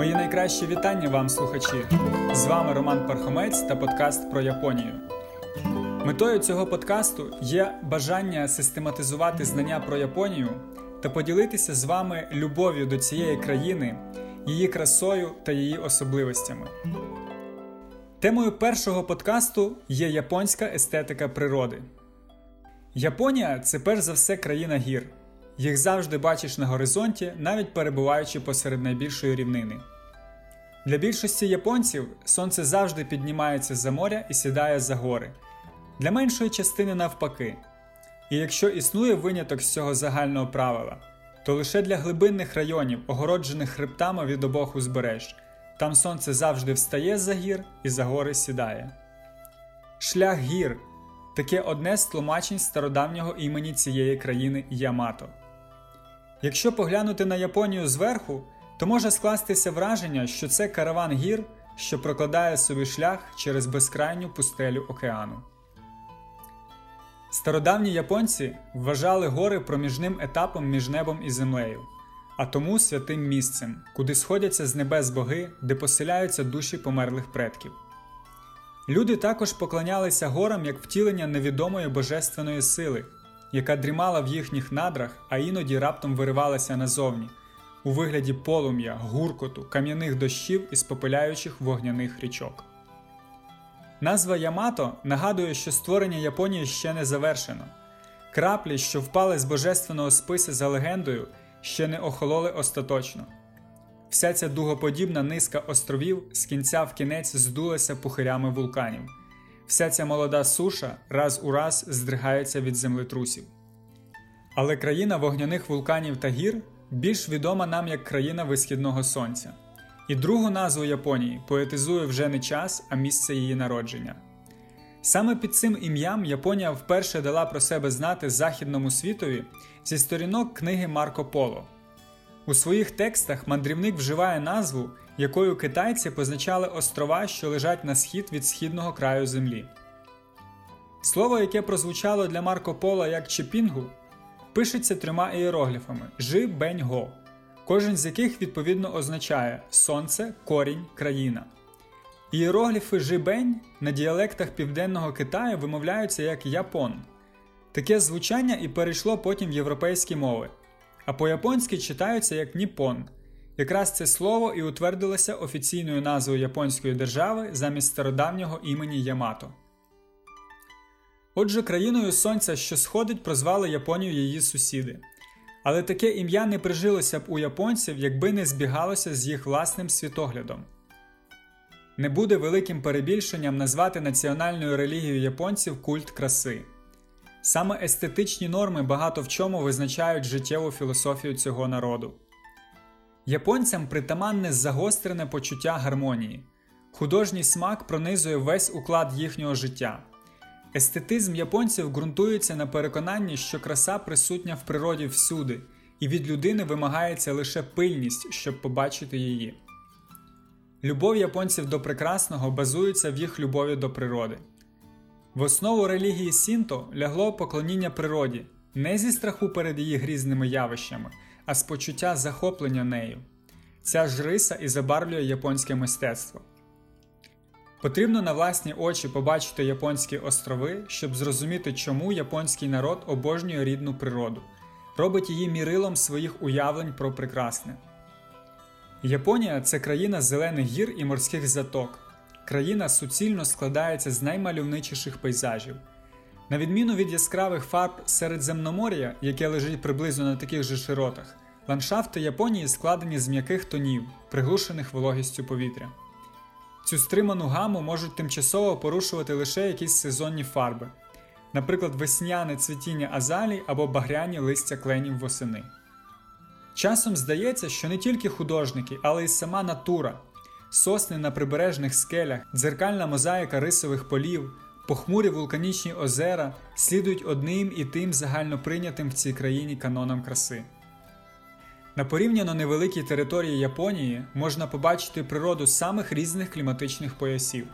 Мої найкращі вітання вам, слухачі! З вами Роман Пархомець та подкаст про Японію. Метою цього подкасту є бажання систематизувати знання про Японію та поділитися з вами любов'ю до цієї країни, її красою та її особливостями. Темою першого подкасту є японська естетика природи. Японія це перш за все країна гір. Їх завжди бачиш на горизонті, навіть перебуваючи посеред найбільшої рівнини. Для більшості японців сонце завжди піднімається за моря і сідає за гори, для меншої частини навпаки. І якщо існує виняток з цього загального правила, то лише для глибинних районів, огороджених хребтами від обох узбереж, там сонце завжди встає за гір і за гори сідає. Шлях гір таке одне з тлумачень стародавнього імені цієї країни Ямато. Якщо поглянути на Японію зверху, то може скластися враження, що це караван гір, що прокладає собі шлях через безкрайню пустелю океану. Стародавні японці вважали гори проміжним етапом між небом і землею, а тому святим місцем, куди сходяться з небес боги, де поселяються душі померлих предків. Люди також поклонялися горам як втілення невідомої божественної сили, яка дрімала в їхніх надрах, а іноді раптом виривалася назовні, у вигляді полум'я, гуркоту, кам'яних дощів і спопиляючих вогняних річок. Назва Ямато нагадує, що створення Японії ще не завершено. Краплі, що впали з божественного списа за легендою, ще не охололи остаточно. Вся ця дугоподібна низка островів з кінця в кінець здулася пухирями вулканів. Вся ця молода суша раз у раз здригається від землетрусів. Але країна вогняних вулканів та гір більш відома нам як країна висхідного сонця. І другу назву Японії поетизує вже не час, а місце її народження. Саме під цим ім'ям Японія вперше дала про себе знати західному світові зі сторінок книги Марко Поло. У своїх текстах мандрівник вживає назву, якою китайці позначали острова, що лежать на схід від східного краю землі. Слово, яке прозвучало для Марко Поло як Чепінгу, пишеться трьома ієрогліфами жи бень го, кожен з яких відповідно означає Сонце, корінь, країна. Ієрогліфи жибень на діалектах Південного Китаю вимовляються як япон. Таке звучання і перейшло потім в європейські мови, а по-японськи читаються як ніпон. Якраз це слово і утвердилося офіційною назвою японської держави замість стародавнього імені Ямато. Отже, країною сонця, що сходить, прозвали Японію її сусіди. Але таке ім'я не прижилося б у японців, якби не збігалося з їх власним світоглядом. Не буде великим перебільшенням назвати національною релігією японців культ краси. Саме естетичні норми багато в чому визначають життєву філософію цього народу. Японцям притаманне загострене почуття гармонії, художній смак пронизує весь уклад їхнього життя. Естетизм японців ґрунтується на переконанні, що краса присутня в природі всюди, і від людини вимагається лише пильність, щоб побачити її. Любов японців до прекрасного базується в їх любові до природи. В основу релігії Сінто лягло поклоніння природі не зі страху перед її грізними явищами, а з почуття захоплення нею. Ця ж риса і забарвлює японське мистецтво. Потрібно на власні очі побачити японські острови, щоб зрозуміти, чому японський народ обожнює рідну природу, робить її мірилом своїх уявлень про прекрасне. Японія це країна зелених гір і морських заток. Країна суцільно складається з наймальовничіших пейзажів. На відміну від яскравих фарб Середземномор'я, яке лежить приблизно на таких же широтах, ландшафти Японії складені з м'яких тонів, приглушених вологістю повітря. Цю стриману гаму можуть тимчасово порушувати лише якісь сезонні фарби, наприклад, весняне цвітіння азалій або багряні листя кленів восени. Часом здається, що не тільки художники, але й сама натура, сосни на прибережних скелях, дзеркальна мозаїка рисових полів, похмурі вулканічні озера слідують одним і тим загальноприйнятим в цій країні канонам краси. На порівняно невеликій території Японії можна побачити природу самих різних кліматичних поясів.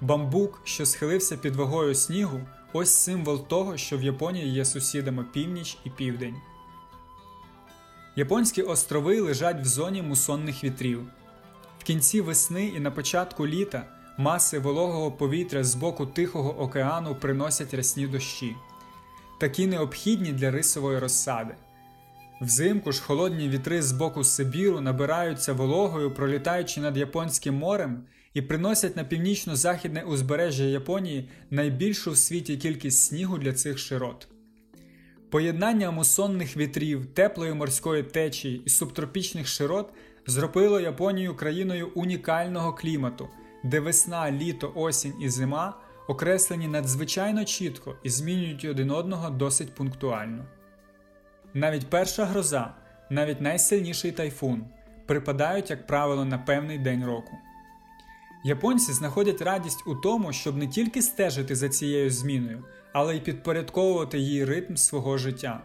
Бамбук, що схилився під вагою снігу, ось символ того, що в Японії є сусідами північ і південь. Японські острови лежать в зоні мусонних вітрів. В кінці весни і на початку літа маси вологого повітря з боку Тихого океану приносять рясні дощі, такі необхідні для рисової розсади. Взимку ж холодні вітри з боку Сибіру набираються вологою, пролітаючи над Японським морем, і приносять на північно-західне узбережжя Японії найбільшу в світі кількість снігу для цих широт. Поєднання мусонних вітрів, теплої морської течії і субтропічних широт зробило Японію країною унікального клімату, де весна, літо, осінь і зима окреслені надзвичайно чітко і змінюють один одного досить пунктуально. Навіть перша гроза, навіть найсильніший тайфун припадають, як правило, на певний день року. Японці знаходять радість у тому, щоб не тільки стежити за цією зміною, але й підпорядковувати їй ритм свого життя.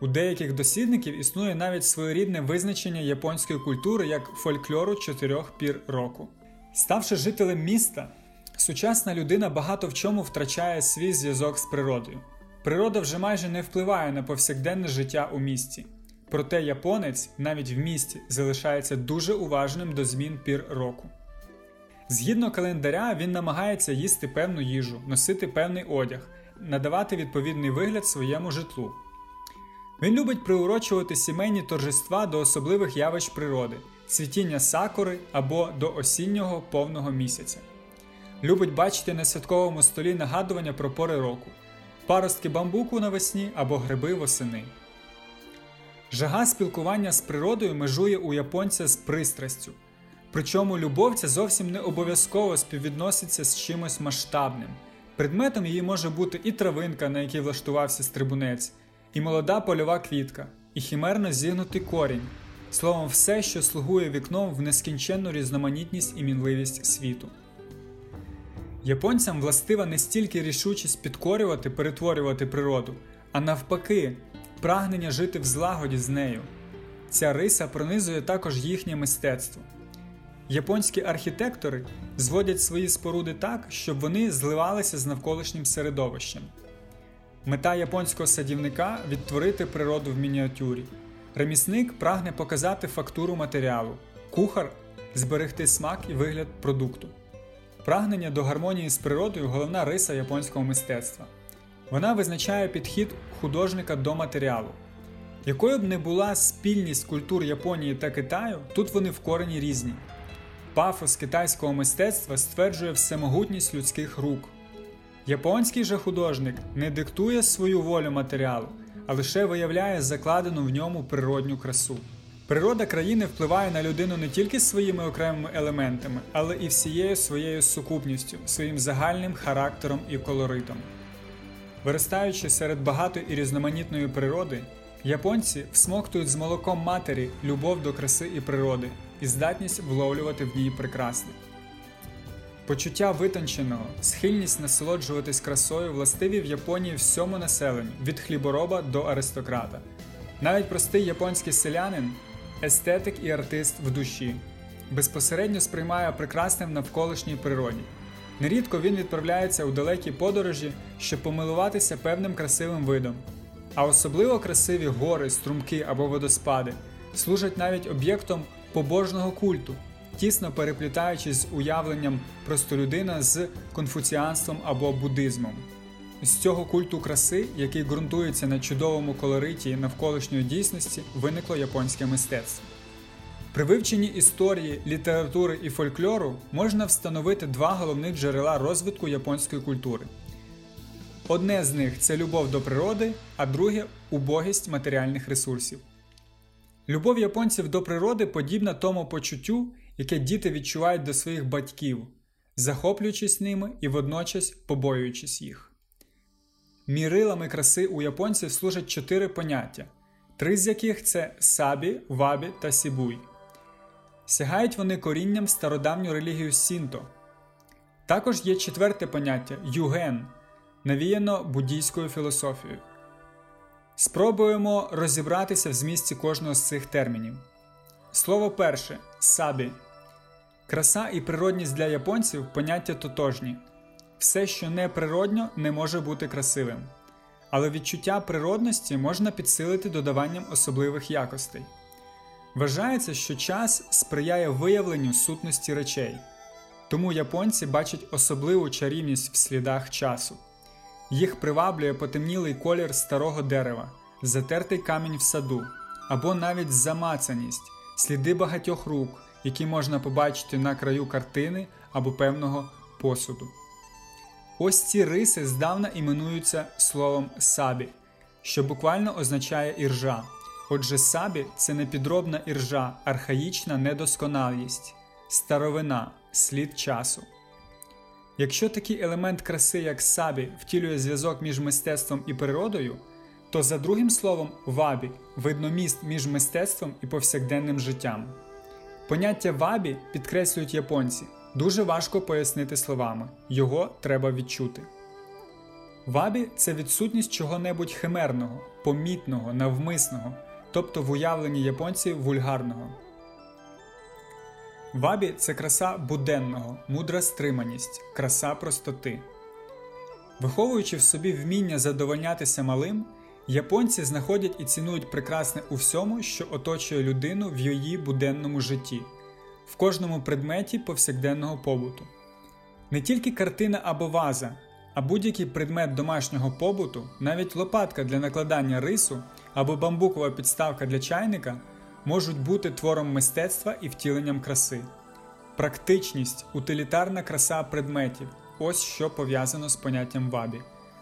У деяких дослідників існує навіть своєрідне визначення японської культури як фольклору чотирьох пір року. Ставши жителем міста, сучасна людина багато в чому втрачає свій зв'язок з природою. Природа вже майже не впливає на повсякденне життя у місті. Проте японець навіть в місті залишається дуже уважним до змін пір року. Згідно календаря, він намагається їсти певну їжу, носити певний одяг, надавати відповідний вигляд своєму житлу. Він любить приурочувати сімейні торжества до особливих явищ природи, цвітіння сакури або до осіннього повного місяця. Любить бачити на святковому столі нагадування про пори року, паростки бамбуку навесні або гриби восени. Жага спілкування з природою межує у японця з пристрастю. Причому любов ця зовсім не обов'язково співвідноситься з чимось масштабним. Предметом її може бути і травинка, на якій влаштувався стрибунець, і молода польова квітка, і хімерно зігнутий корінь, словом, все, що слугує вікном в нескінченну різноманітність і мінливість світу. Японцям властива не стільки рішучість підкорювати, перетворювати природу, а навпаки, прагнення жити в злагоді з нею. Ця риса пронизує також їхнє мистецтво. Японські архітектори зводять свої споруди так, щоб вони зливалися з навколишнім середовищем. Мета японського садівника відтворити природу в мініатюрі. Ремісник прагне показати фактуру матеріалу, кухар зберегти смак і вигляд продукту. Прагнення до гармонії з природою головна риса японського мистецтва. Вона визначає підхід художника до матеріалу. Якою б не була спільність культур Японії та Китаю, тут вони в корені різні. Пафос китайського мистецтва стверджує всемогутність людських рук. Японський же художник не диктує свою волю матеріалу, а лише виявляє закладену в ньому природню красу. Природа країни впливає на людину не тільки своїми окремими елементами, але і всією своєю сукупністю, своїм загальним характером і колоритом. Виростаючи серед багатої і різноманітної природи, японці всмоктують з молоком матері любов до краси і природи і здатність вловлювати в ній прекрасне. Почуття витонченого, схильність насолоджуватись красою властиві в Японії всьому населенню від хлібороба до аристократа. Навіть простий японський селянин естетик і артист в душі, безпосередньо сприймає прекрасне в навколишній природі. Нерідко він відправляється у далекі подорожі, щоб помилуватися певним красивим видом. А особливо красиві гори, струмки або водоспади служать навіть об'єктом побожного культу, тісно переплітаючись з уявленням простолюдина з конфуціанством або буддизмом. З цього культу краси, який ґрунтується на чудовому колориті навколишньої дійсності, виникло японське мистецтво. При вивченні історії, літератури і фольклору можна встановити два головних джерела розвитку японської культури. Одне з них це любов до природи, а друге убогість матеріальних ресурсів. Любов японців до природи подібна тому почуттю, яке діти відчувають до своїх батьків, захоплюючись ними і водночас побоюючись їх. Мірилами краси у японців служать чотири поняття, три з яких це сабі, вабі та сібуй. Сягають вони корінням в стародавню релігію Сінто. Також є четверте поняття юген, навіяно буддійською філософією. Спробуємо розібратися в змісті кожного з цих термінів. Слово перше сабі. Краса і природність для японців поняття тотожні. Все, що не природньо, не може бути красивим. Але відчуття природності можна підсилити додаванням особливих якостей. Вважається, що час сприяє виявленню сутності речей, тому японці бачать особливу чарівність в слідах часу. Їх приваблює потемнілий колір старого дерева, затертий камінь в саду, або навіть замацаність, сліди багатьох рук, які можна побачити на краю картини або певного посуду. Ось ці риси здавна іменуються словом сабі, що буквально означає іржа. Отже, сабі це не підробна іржа, архаїчна недосконалість, старовина, слід часу. Якщо такий елемент краси, як сабі, втілює зв'язок між мистецтвом і природою, то за другим словом вабі видно міст між мистецтвом і повсякденним життям. Поняття вабі підкреслюють японці, дуже важко пояснити словами, його треба відчути. Вабі це відсутність чого-небудь химерного, помітного, навмисного, тобто в уявленні японців вульгарного. Вабі це краса буденного, мудра стриманість, краса простоти. Виховуючи в собі вміння задовольнятися малим, японці знаходять і цінують прекрасне у всьому, що оточує людину в її буденному житті, в кожному предметі повсякденного побуту. Не тільки картина або ваза, а будь-який предмет домашнього побуту, навіть лопатка для накладання рису або бамбукова підставка для чайника можуть бути твором мистецтва і втіленням краси. Практичність, утилітарна краса предметів ось що пов'язано з поняттям вабі.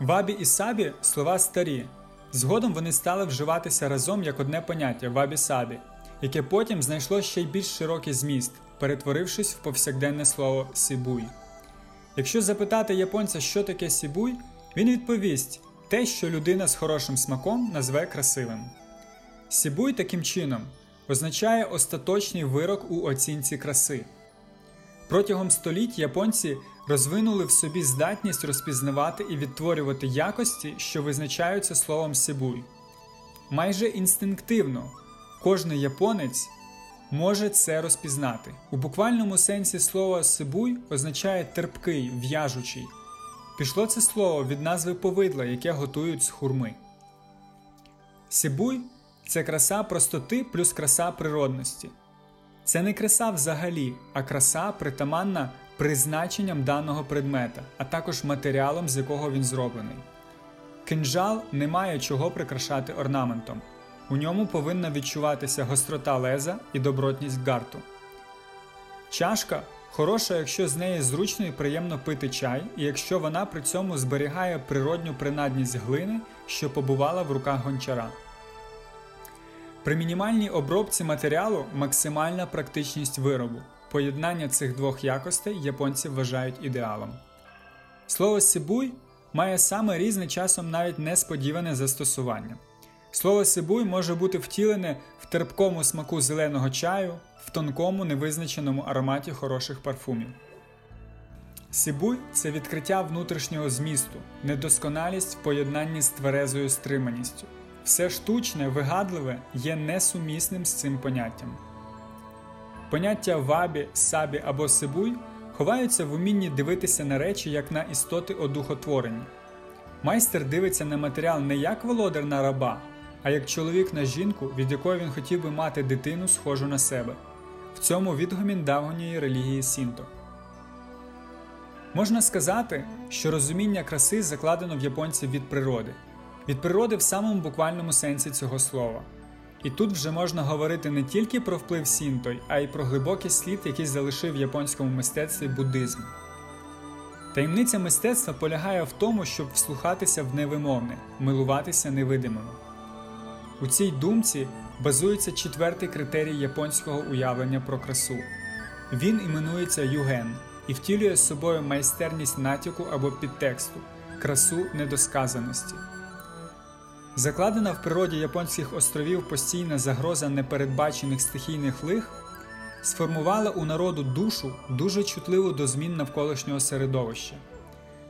Вабі і сабі слова старі. Згодом вони стали вживатися разом як одне поняття вабі-сабі, яке потім знайшло ще й більш широкий зміст, перетворившись в повсякденне слово сібуй. Якщо запитати японця, що таке сібуй, він відповість те, що людина з хорошим смаком назве красивим. Сібуй таким чином означає остаточний вирок у оцінці краси. Протягом століть японці розвинули в собі здатність розпізнавати і відтворювати якості, що визначаються словом сібуй. Майже інстинктивно кожний японець може це розпізнати. У буквальному сенсі слово сибуй означає терпкий, в'яжучий. Пішло це слово від назви повидла, яке готують з хурми. Сибуй це краса простоти плюс краса природності. Це не краса взагалі, а краса притаманна призначенням даного предмета, а також матеріалом, з якого він зроблений. Кинжал не має чого прикрашати орнаментом. У ньому повинна відчуватися гострота леза і добротність гарту. Чашка хороша, якщо з неї зручно і приємно пити чай, і якщо вона при цьому зберігає природню принадність глини, що побувала в руках гончара. При мінімальній обробці матеріалу максимальна практичність виробу. Поєднання цих двох якостей японці вважають ідеалом. Слово сибуй має саме різне часом навіть несподіване застосування. Слово сибуй може бути втілене в терпкому смаку зеленого чаю, в тонкому невизначеному ароматі хороших парфумів. Сибуй це відкриття внутрішнього змісту, недосконалість в поєднанні з тверезою стриманістю. Все штучне, вигадливе є несумісним з цим поняттям. Поняття вабі, сабі або сибуй ховаються в умінні дивитися на речі як на істоти одухотворені. Майстер дивиться на матеріал не як володар на раба, а як чоловік на жінку, від якої він хотів би мати дитину, схожу на себе. В цьому відгомін давньої релігії Сінто. Можна сказати, що розуміння краси закладено в японців від природи, від природи в самому буквальному сенсі цього слова. І тут вже можна говорити не тільки про вплив Сінтой, а й про глибокий слід, який залишив в японському мистецтві буддизм. Таємниця мистецтва полягає в тому, щоб вслухатися в невимовне, милуватися невидимим. У цій думці базується четвертий критерій японського уявлення про красу. Він іменується юген і втілює з собою майстерність натяку або підтексту, красу недосказаності. Закладена в природі японських островів постійна загроза непередбачених стихійних лих сформувала у народу душу дуже чутливу до змін навколишнього середовища.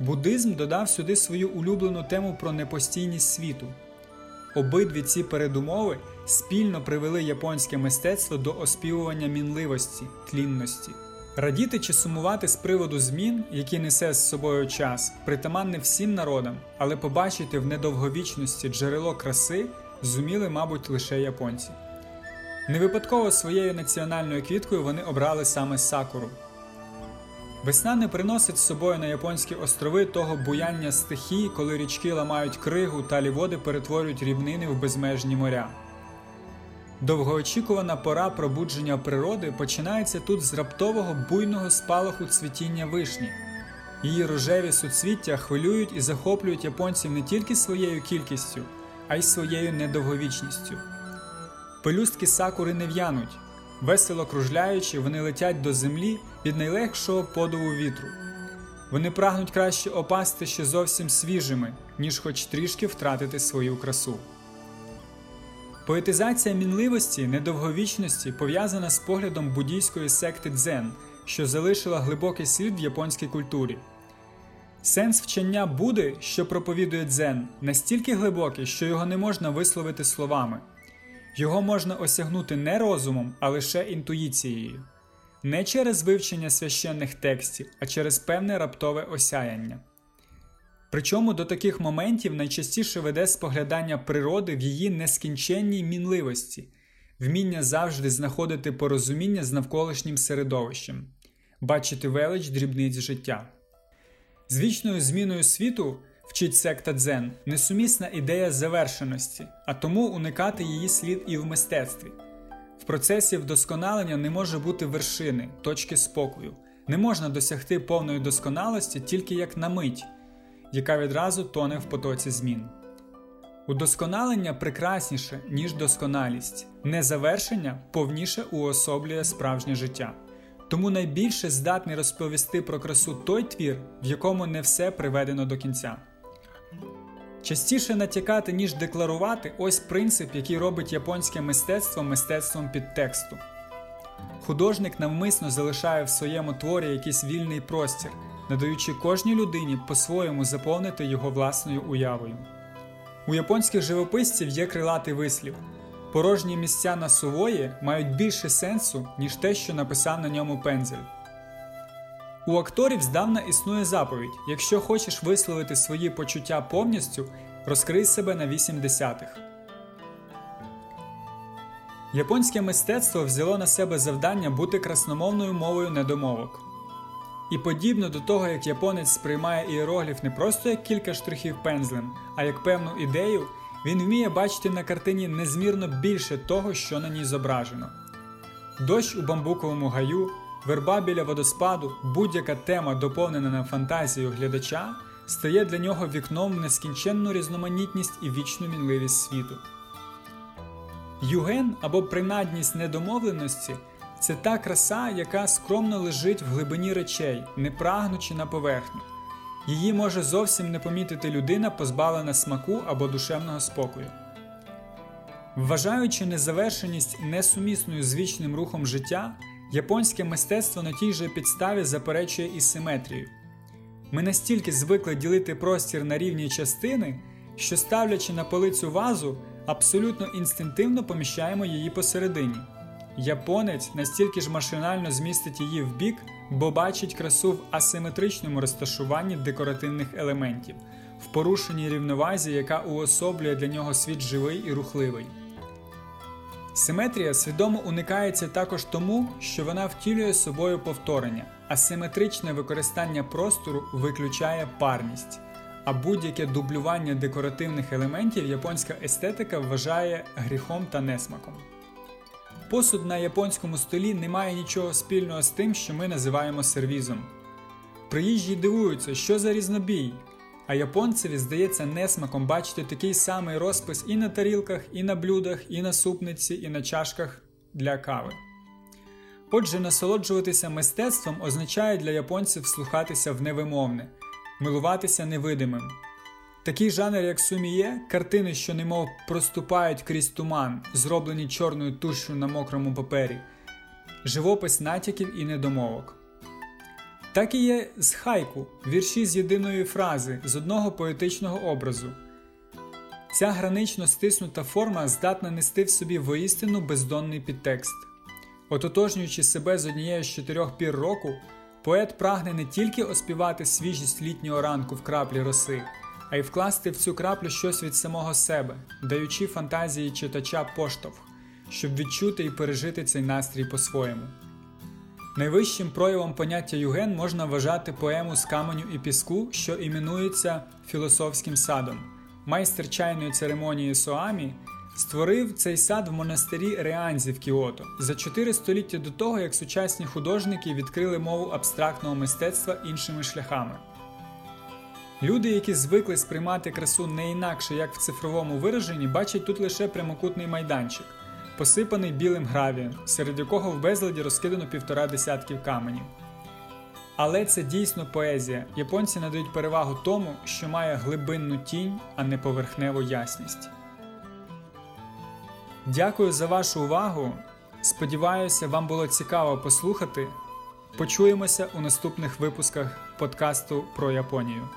Буддизм додав сюди свою улюблену тему про непостійність світу. Обидві ці передумови спільно привели японське мистецтво до оспівування мінливості, тлінності. Радіти чи сумувати з приводу змін, які несе з собою час, притаманне всім народам, але побачити в недовговічності джерело краси зуміли, мабуть, лише японці. Не випадково своєю національною квіткою вони обрали саме сакуру. Весна не приносить з собою на японські острови того буяння стихій, коли річки ламають кригу та води перетворюють рівнини в безмежні моря. Довгоочікувана пора пробудження природи починається тут з раптового буйного спалаху цвітіння вишні. Її рожеві суцвіття хвилюють і захоплюють японців не тільки своєю кількістю, а й своєю недовговічністю. Пелюстки сакури не в'януть, весело кружляючи, вони летять до землі від найлегшого подову вітру. Вони прагнуть краще опасти ще зовсім свіжими, ніж хоч трішки втратити свою красу. Поетизація мінливості, недовговічності пов'язана з поглядом буддійської секти дзен, що залишила глибокий слід в японській культурі. Сенс вчення Буди, що проповідує дзен, настільки глибокий, що його не можна висловити словами. Його можна осягнути не розумом, а лише інтуїцією, не через вивчення священних текстів, а через певне раптове осяяння. Причому до таких моментів найчастіше веде споглядання природи в її нескінченній мінливості, вміння завжди знаходити порозуміння з навколишнім середовищем, бачити велич дрібниць життя. З вічною зміною світу вчить секта дзен несумісна ідея завершеності, а тому уникати її слід і в мистецтві. В процесі вдосконалення не може бути вершини, точки спокою, не можна досягти повної досконалості тільки як на мить, яка відразу тоне в потоці змін. Удосконалення прекрасніше, ніж досконалість, незавершення повніше уособлює справжнє життя. Тому найбільше здатний розповісти про красу той твір, в якому не все приведено до кінця. Частіше натякати, ніж декларувати, ось принцип, який робить японське мистецтво мистецтвом підтексту. Художник навмисно залишає в своєму творі якийсь вільний простір, надаючи кожній людині по-своєму заповнити його власною уявою. У японських живописців є крилатий вислів. Порожні місця на сувої мають більше сенсу, ніж те, що написав на ньому пензель. У акторів здавна існує заповідь: якщо хочеш висловити свої почуття повністю, розкрий себе на 8 десятих. Японське мистецтво взяло на себе завдання бути красномовною мовою недомовок. І подібно до того, як японець сприймає іерогліф не просто як кілька штрихів пензлем, а як певну ідею, він вміє бачити на картині незмірно більше того, що на ній зображено. Дощ у бамбуковому гаю, верба біля водоспаду, будь-яка тема, доповнена на фантазію глядача, стає для нього вікном в нескінченну різноманітність і вічну мінливість світу. Юген або принадність недомовленості це та краса, яка скромно лежить в глибині речей, не прагнучи на поверхню. Її може зовсім не помітити людина, позбавлена смаку або душевного спокою. Вважаючи незавершеність несумісною з вічним рухом життя, японське мистецтво на тій же підставі заперечує і симетрію. Ми настільки звикли ділити простір на рівні частини, що ставлячи на полицю вазу, абсолютно інстинктивно поміщаємо її посередині. Японець настільки ж машинально змістить її в бік, бо бачить красу в асиметричному розташуванні декоративних елементів, в порушеній рівновазі, яка уособлює для нього світ живий і рухливий. Симетрія свідомо уникається також тому, що вона втілює собою повторення, а симетричне використання простору виключає парність. А будь-яке дублювання декоративних елементів японська естетика вважає гріхом та несмаком. Посуд на японському столі не має нічого спільного з тим, що ми називаємо сервізом. Приїжджі дивуються, що за різнобій, а японцеві здається несмаком бачити такий самий розпис і на тарілках, і на блюдах, і на супниці, і на чашках для кави. Отже, насолоджуватися мистецтвом означає для японців слухатися в невимовне, милуватися невидимим. Такий жанр, як суміє, картини, що немов проступають крізь туман, зроблені чорною тушшю на мокрому папері, живопис натяків і недомовок. Так і є з хайку, вірші з єдиної фрази, з одного поетичного образу. Ця гранично стиснута форма здатна нести в собі воістину бездонний підтекст. Ототожнюючи себе з однією з чотирьох пір року, поет прагне не тільки оспівати свіжість літнього ранку в краплі роси а й вкласти в цю краплю щось від самого себе, даючи фантазії читача поштовх, щоб відчути і пережити цей настрій по-своєму. Найвищим проявом поняття юген можна вважати поему з каменю і піску, що іменується філософським садом. Майстер чайної церемонії Соамі створив цей сад в монастирі Реанзі в Кіото за чотири століття до того, як сучасні художники відкрили мову абстрактного мистецтва іншими шляхами. Люди, які звикли сприймати красу не інакше, як в цифровому вираженні, бачать тут лише прямокутний майданчик, посипаний білим гравієм, серед якого в безладі розкидано півтора десятків каменів. Але це дійсно поезія. Японці надають перевагу тому, що має глибинну тінь, а не поверхневу ясність. Дякую за вашу увагу. Сподіваюся, вам було цікаво послухати. Почуємося у наступних випусках подкасту про Японію.